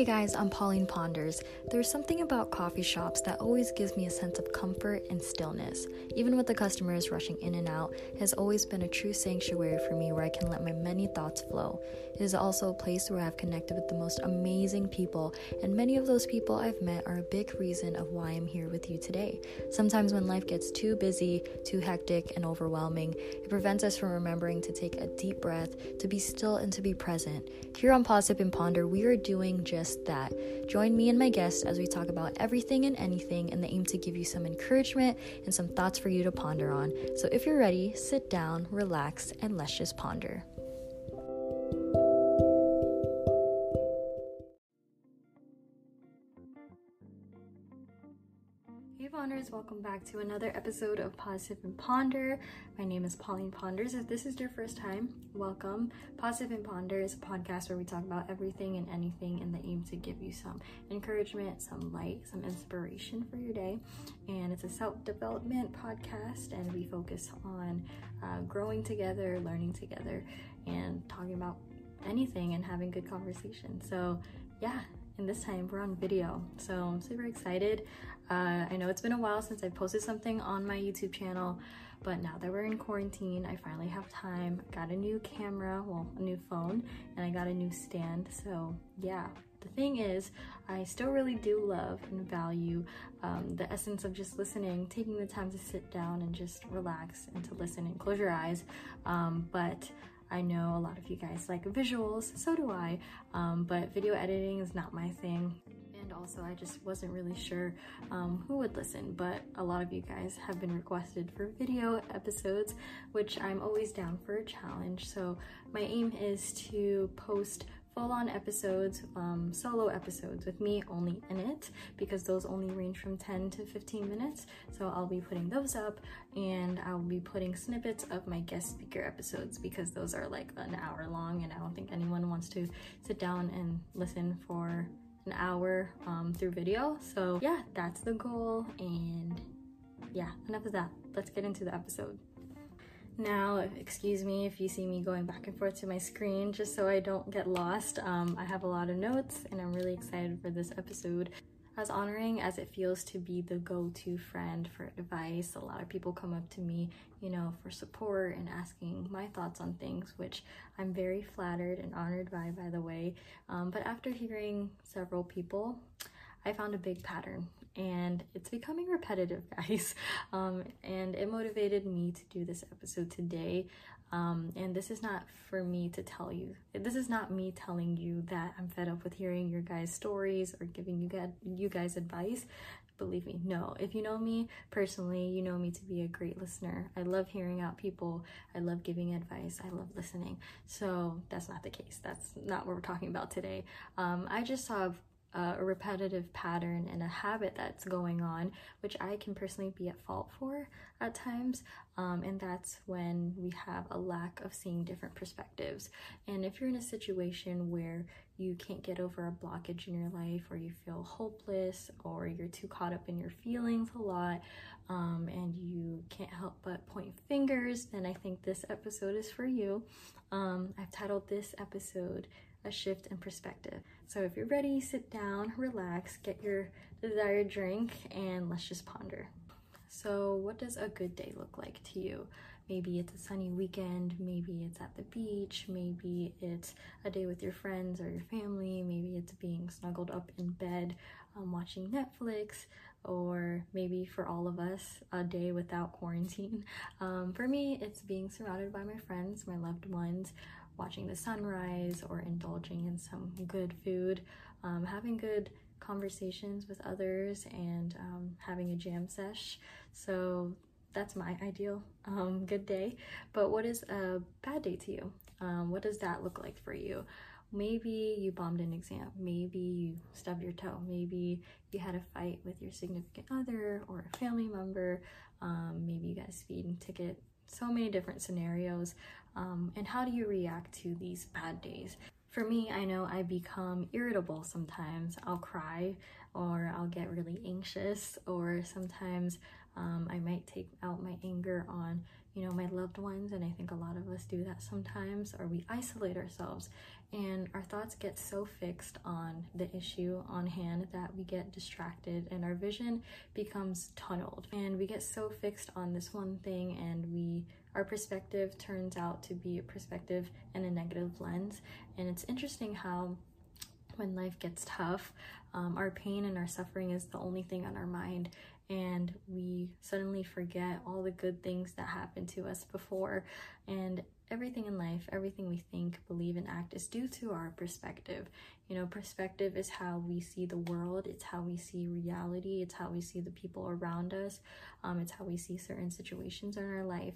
Hey guys, I'm Pauline Ponders. There's something about coffee shops that always gives me a sense of comfort and stillness. Even with the customers rushing in and out, it has always been a true sanctuary for me where I can let my many thoughts flow. It is also a place where I've connected with the most amazing people, and many of those people I've met are a big reason of why I'm here with you today. Sometimes when life gets too busy, too hectic, and overwhelming, it prevents us from remembering to take a deep breath, to be still, and to be present. Here on Pause Sip and Ponder, we are doing just just that. Join me and my guests as we talk about everything and anything in the aim to give you some encouragement and some thoughts for you to ponder on. So if you're ready, sit down, relax, and let's just ponder. Welcome back to another episode of and Ponder. My name is Pauline Ponders. If this is your first time, welcome. And Ponder is a podcast where we talk about everything and anything in the aim to give you some encouragement, some light, some inspiration for your day. And it's a self-development podcast and we focus on uh, growing together, learning together, and talking about anything and having good conversation. So yeah, and this time we're on video. So I'm super excited. Uh, I know it's been a while since I posted something on my YouTube channel, but now that we're in quarantine, I finally have time. Got a new camera, well, a new phone, and I got a new stand. So yeah, the thing is, I still really do love and value um, the essence of just listening, taking the time to sit down and just relax and to listen and close your eyes. Um, but I know a lot of you guys like visuals, so do I, um, but video editing is not my thing and also I just wasn't really sure um, who would listen, but a lot of you guys have been requested for video episodes, which I'm always down for a challenge. So my aim is to post full-on episodes, um, solo episodes with me only in it because those only range from 10 to 15 minutes. So I'll be putting those up and I'll be putting snippets of my guest speaker episodes because those are like an hour long and I don't think anyone wants to sit down and listen for an hour um, through video. So yeah, that's the goal. And yeah, enough of that. Let's get into the episode. Now, excuse me if you see me going back and forth to my screen, just so I don't get lost. Um, I have a lot of notes and I'm really excited for this episode. As honoring as it feels to be the go-to friend for advice, a lot of people come up to me, you know, for support and asking my thoughts on things, which I'm very flattered and honored by, by the way. Um, but after hearing several people, I found a big pattern and it's becoming repetitive, guys. Um, and it motivated me to do this episode today. Um, and this is not for me to tell you. This is not me telling you that I'm fed up with hearing your guys' stories or giving you guys, you guys advice. Believe me, no. If you know me personally, you know me to be a great listener. I love hearing out people. I love giving advice. I love listening. So that's not the case. That's not what we're talking about today. Um, I just saw a repetitive pattern and a habit that's going on, which I can personally be at fault for at times. Um, and that's when we have a lack of seeing different perspectives. And if you're in a situation where you can't get over a blockage in your life, or you feel hopeless, or you're too caught up in your feelings a lot, um, and you can't help but point fingers, then I think this episode is for you. Um, I've titled this episode a shift in perspective. So if you're ready, sit down, relax, get your desired drink, and let's just ponder. So what does a good day look like to you? Maybe it's a sunny weekend, maybe it's at the beach, maybe it's a day with your friends or your family, maybe it's being snuggled up in bed um, watching Netflix, or maybe for all of us, a day without quarantine. Um, for me, it's being surrounded by my friends, my loved ones, watching the sunrise or indulging in some good food, um, having good conversations with others and um, having a jam sesh. So that's my ideal um, good day. But what is a bad day to you? Um, what does that look like for you? Maybe you bombed an exam. Maybe you stubbed your toe. Maybe you had a fight with your significant other or a family member. Um, maybe you got a speeding ticket. So many different scenarios um, and how do you react to these bad days? For me, I know I become irritable sometimes. I'll cry or I'll get really anxious or sometimes um, I might take out my anger on you know, my loved ones, and I think a lot of us do that sometimes, or we isolate ourselves and our thoughts get so fixed on the issue on hand that we get distracted and our vision becomes tunneled. And we get so fixed on this one thing and we our perspective turns out to be a perspective in a negative lens. And it's interesting how when life gets tough, um, our pain and our suffering is the only thing on our mind and we suddenly forget all the good things that happened to us before. And everything in life everything we think believe and act is due to our perspective. You know perspective is how we see the world. It's how we see reality. It's how we see the people around us. Um, it's how we see certain situations in our life.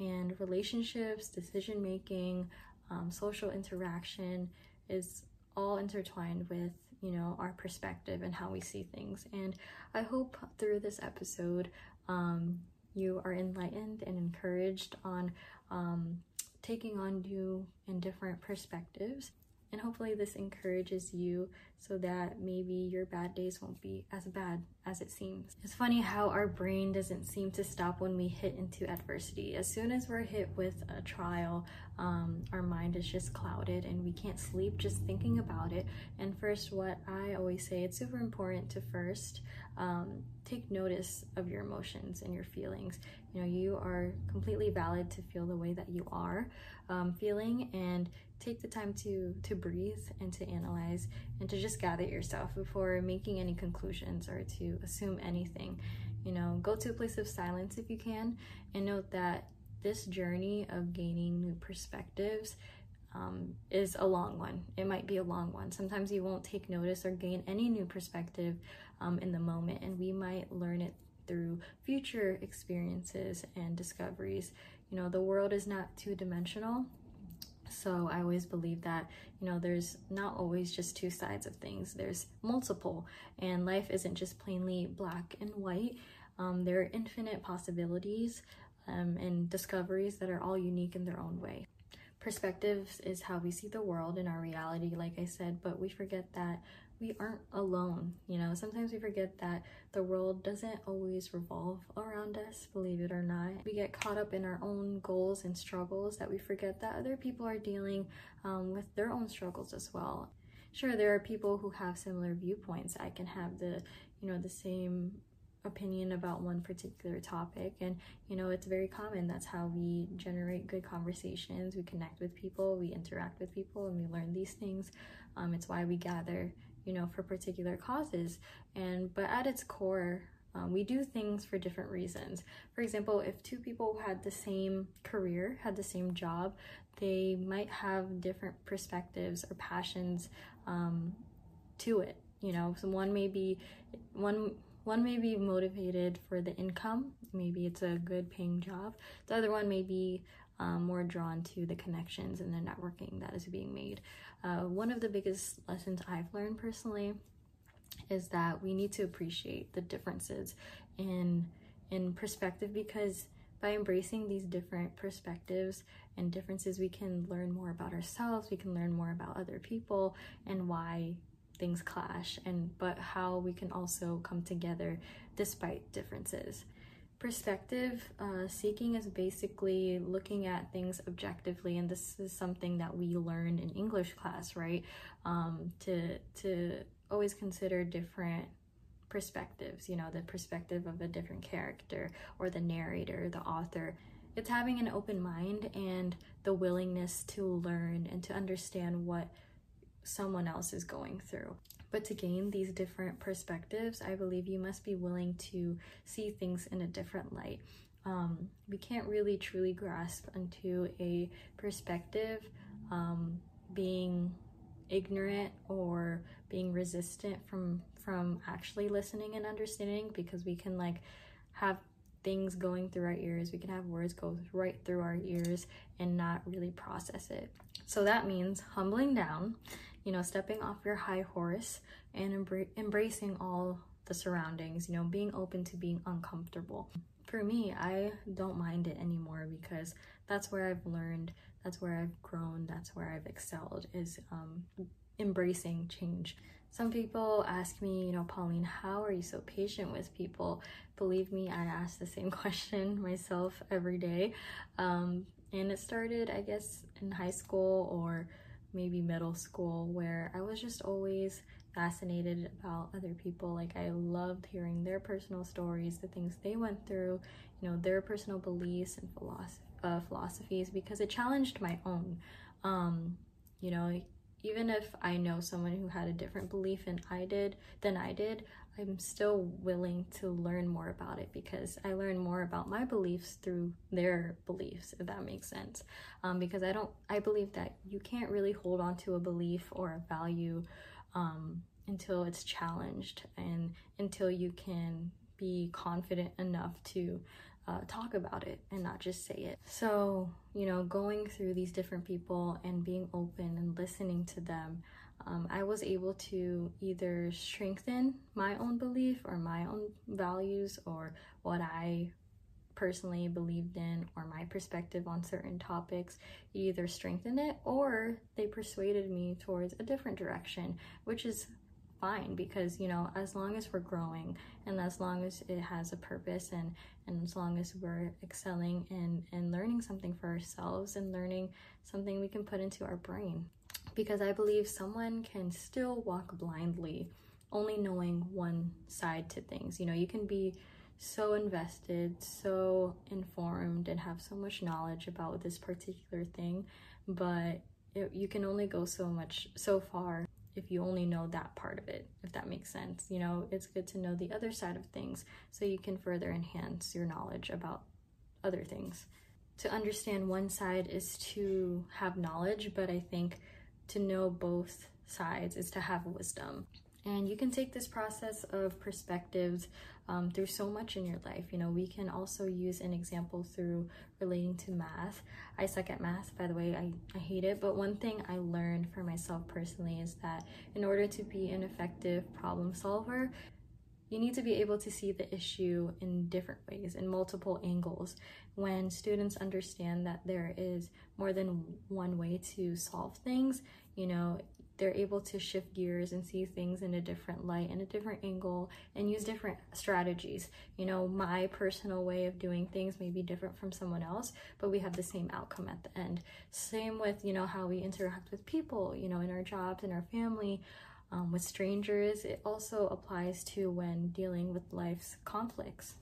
And relationships decision making um, social interaction is all intertwined with you know, our perspective and how we see things. And I hope through this episode, um, you are enlightened and encouraged on um, taking on new and different perspectives. And hopefully, this encourages you so that maybe your bad days won't be as bad as it seems. It's funny how our brain doesn't seem to stop when we hit into adversity. As soon as we're hit with a trial, um, our mind is just clouded and we can't sleep just thinking about it. And first, what I always say, it's super important to first um, take notice of your emotions and your feelings. You know, you are completely valid to feel the way that you are um, feeling and take the time to to breathe and to analyze and to just gather yourself before making any conclusions or to assume anything you know go to a place of silence if you can and note that this journey of gaining new perspectives um, is a long one. It might be a long one. Sometimes you won't take notice or gain any new perspective um, in the moment, and we might learn it through future experiences and discoveries. You know, the world is not two dimensional. So I always believe that, you know, there's not always just two sides of things, there's multiple, and life isn't just plainly black and white. Um, there are infinite possibilities um, and discoveries that are all unique in their own way. Perspectives is how we see the world and our reality, like I said, but we forget that we aren't alone. You know, sometimes we forget that the world doesn't always revolve around us, believe it or not. We get caught up in our own goals and struggles that we forget that other people are dealing um, with their own struggles as well. Sure, there are people who have similar viewpoints. I can have the, you know, the same opinion about one particular topic and you know it's very common that's how we generate good conversations we connect with people we interact with people and we learn these things um, it's why we gather you know, for particular causes. And but at its core, um, we do things for different reasons. For example, if two people had the same career, had the same job, they might have different perspectives or passions um, to it. You know, so one may be one one may be motivated for the income. Maybe it's a good paying job. The other one may be um, more drawn to the connections and the networking that is being made. Uh, one of the biggest lessons I've learned personally is that we need to appreciate the differences in in perspective because by embracing these different perspectives and differences we can learn more about ourselves we can learn more about other people and why things clash and but how we can also come together despite differences perspective uh, seeking is basically looking at things objectively and this is something that we learned in english class right? Um, to to always consider different perspectives you know the perspective of a different character or the narrator the author. It's having an open mind and the willingness to learn and to understand what someone else is going through. But to gain these different perspectives, I believe you must be willing to see things in a different light. Um, we can't really truly grasp into a perspective um, being ignorant or being resistant from from actually listening and understanding because we can like have things going through our ears. We can have words go right through our ears and not really process it. So that means humbling down you know, stepping off your high horse and embra- embracing all the surroundings, you know, being open to being uncomfortable. For me, I don't mind it anymore because that's where I've learned, that's where I've grown, that's where I've excelled is um, embracing change. Some people ask me, you know, Pauline, how are you so patient with people? Believe me, I ask the same question myself every day. Um, and it started, I guess, in high school or maybe middle school, where I was just always fascinated about other people. Like, I loved hearing their personal stories, the things they went through, you know, their personal beliefs and philosophy, uh, philosophies, because it challenged my own. Um, you know, even if I know someone who had a different belief than I did, than I did, I'm still willing to learn more about it because I learn more about my beliefs through their beliefs, if that makes sense. Um, because I don't, I believe that you can't really hold on to a belief or a value um, until it's challenged and until you can be confident enough to uh, talk about it and not just say it. So, you know, going through these different people and being open and listening to them, um, I was able to either strengthen my own belief or my own values or what I personally believed in or my perspective on certain topics either strengthened it or they persuaded me towards a different direction, which is fine because you know as long as we're growing and as long as it has a purpose and and as long as we're excelling and and learning something for ourselves and learning something we can put into our brain. Because i believe someone can still walk blindly only knowing one side to things. You know you can be so invested so informed and have so much knowledge about this particular thing but it, you can only go so much so far if you only know that part of it, if that makes sense. You know, it's good to know the other side of things so you can further enhance your knowledge about other things. To understand one side is to have knowledge, but I think to know both sides is to have wisdom. And you can take this process of perspectives um, through so much in your life. You know, we can also use an example through relating to math. I suck at math, by the way, I, I hate it. But one thing I learned for myself personally is that in order to be an effective problem solver, you need to be able to see the issue in different ways, in multiple angles. When students understand that there is more than one way to solve things, you know, they're able to shift gears and see things in a different light and a different angle and use different strategies. You know, my personal way of doing things may be different from someone else, but we have the same outcome at the end. Same with, you know, how we interact with people, you know, in our jobs, in our family, um, with strangers. It also applies to when dealing with life's conflicts.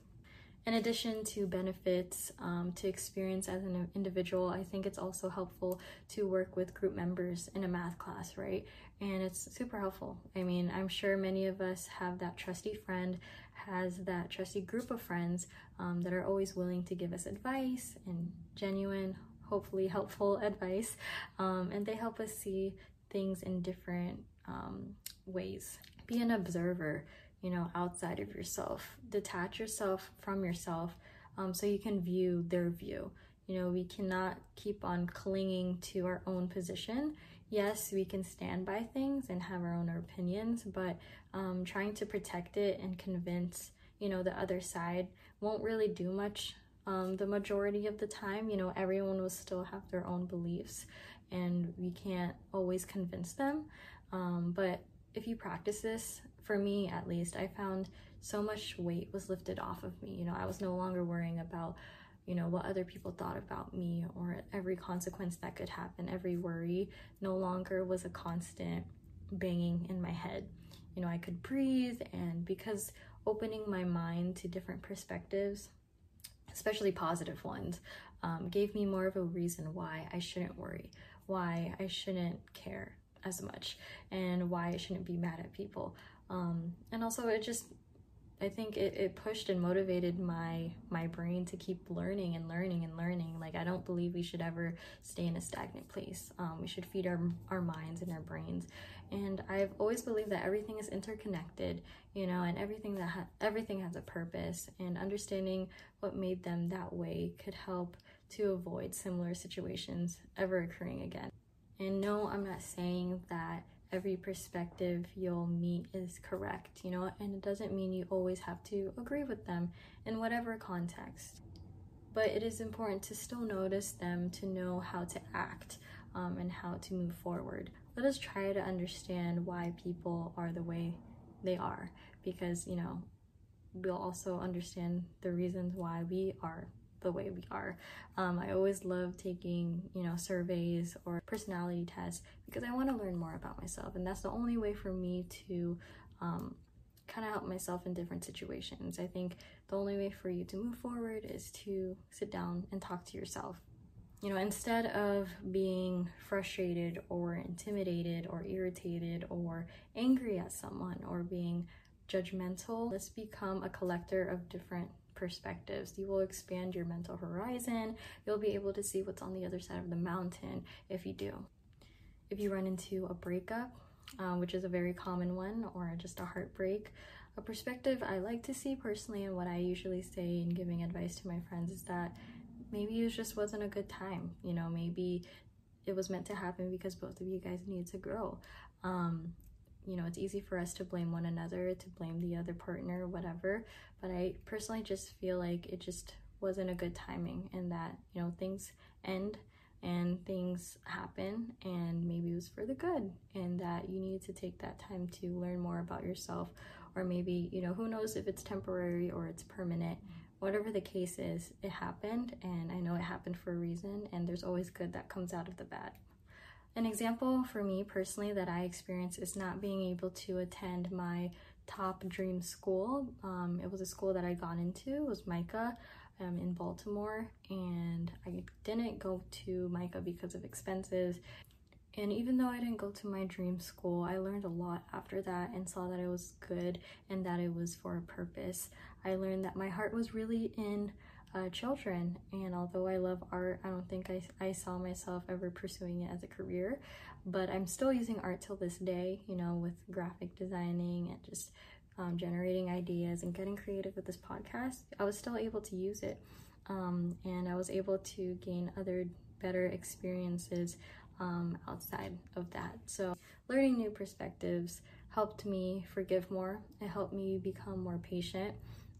In addition to benefits um, to experience as an individual, I think it's also helpful to work with group members in a math class, right? And it's super helpful. I mean, I'm sure many of us have that trusty friend, has that trusty group of friends um, that are always willing to give us advice and genuine, hopefully helpful advice. Um, and they help us see things in different um, ways. Be an observer you know, outside of yourself. Detach yourself from yourself um, so you can view their view. You know, we cannot keep on clinging to our own position. Yes, we can stand by things and have our own opinions, but um, trying to protect it and convince, you know, the other side won't really do much um, the majority of the time. You know, everyone will still have their own beliefs and we can't always convince them. Um, but if you practice this, for me at least, I found so much weight was lifted off of me. You know, I was no longer worrying about, you know, what other people thought about me or every consequence that could happen. Every worry no longer was a constant banging in my head. You know, I could breathe, and because opening my mind to different perspectives, especially positive ones, um, gave me more of a reason why I shouldn't worry, why I shouldn't care as much, and why I shouldn't be mad at people. Um, and also it just, I think it, it pushed and motivated my my brain to keep learning and learning and learning. Like I don't believe we should ever stay in a stagnant place. Um, we should feed our our minds and our brains. And I've always believed that everything is interconnected, you know, and everything that ha- everything has a purpose. And understanding what made them that way could help to avoid similar situations ever occurring again. And no, I'm not saying that every perspective you'll meet is correct, you know, and it doesn't mean you always have to agree with them in whatever context. But it is important to still notice them to know how to act um, and how to move forward. let us try to understand why people are the way they are because, you know, we'll also understand the reasons why we are the way we are. Um, I always love taking, you know, surveys or personality tests because I want to learn more about myself. And that's the only way for me to um, kind of help myself in different situations. I think the only way for you to move forward is to sit down and talk to yourself. You know, instead of being frustrated or intimidated or irritated or angry at someone or being judgmental, let's become a collector of different perspectives. You will expand your mental horizon. You'll be able to see what's on the other side of the mountain if you do. If you run into a breakup, um, which is a very common one, or just a heartbreak. A perspective I like to see personally, and what I usually say in giving advice to my friends is that maybe it just wasn't a good time. You know, maybe it was meant to happen because both of you guys need to grow. Um, you know, it's easy for us to blame one another, to blame the other partner, whatever. But I personally just feel like it just wasn't a good timing and that, you know, things end and things happen and maybe it was for the good and that you need to take that time to learn more about yourself or maybe you know who knows if it's temporary or it's permanent whatever the case is it happened and i know it happened for a reason and there's always good that comes out of the bad an example for me personally that i experienced is not being able to attend my top dream school um, it was a school that i got into it was MICA um, in Baltimore and I didn't go to MICA because of expenses. And even though I didn't go to my dream school, I learned a lot after that and saw that it was good and that it was for a purpose. I learned that my heart was really in uh, children. And although I love art, I don't think I, I saw myself ever pursuing it as a career. But I'm still using art till this day, you know, with graphic designing and just um, generating ideas and getting creative with this podcast, I was still able to use it. Um, and I was able to gain other better experiences um, outside of that. So, learning new perspectives helped me forgive more, it helped me become more patient,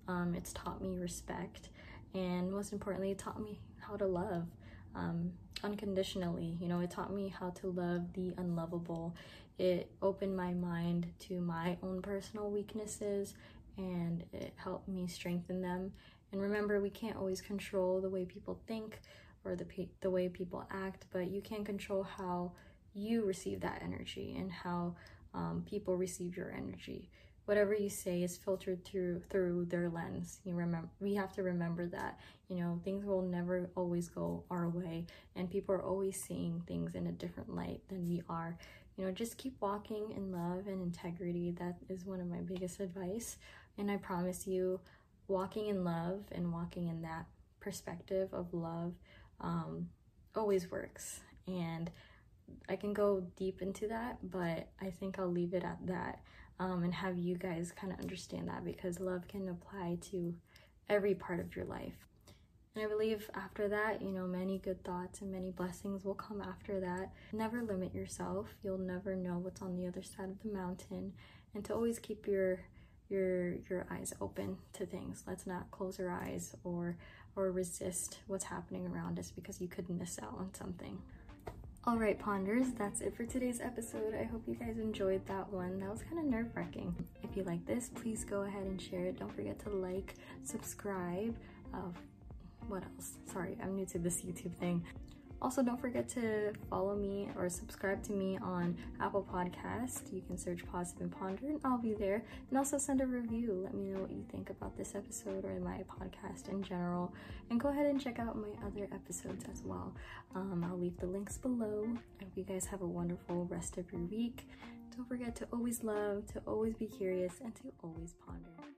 um, it's taught me respect, and most importantly, it taught me how to love. Um, unconditionally. You know, it taught me how to love the unlovable it opened my mind to my own personal weaknesses and it helped me strengthen them. And remember, we can't always control the way people think or the the way people act, but you can control how you receive that energy and how um, people receive your energy. Whatever you say is filtered through through their lens. You remember, we have to remember that. You know, things will never always go our way, and people are always seeing things in a different light than we are you know, just keep walking in love and integrity. That is one of my biggest advice. And I promise you, walking in love and walking in that perspective of love um, always works. And I can go deep into that, but I think I'll leave it at that um, and have you guys kind of understand that because love can apply to every part of your life. And I believe after that, you know, many good thoughts and many blessings will come after that. Never limit yourself. You'll never know what's on the other side of the mountain. And to always keep your your your eyes open to things. Let's not close our eyes or or resist what's happening around us because you could miss out on something. All right, ponders, that's it for today's episode. I hope you guys enjoyed that one. That was kind of nerve wracking. If you like this, please go ahead and share it. Don't forget to like, subscribe. Uh, what else? Sorry, I'm new to this YouTube thing. Also, don't forget to follow me or subscribe to me on Apple Podcast. You can search Pause Sip and Ponder, and I'll be there. And also send a review. Let me know what you think about this episode or my podcast in general. And go ahead and check out my other episodes as well. Um, I'll leave the links below. I hope you guys have a wonderful rest of your week. Don't forget to always love, to always be curious, and to always ponder.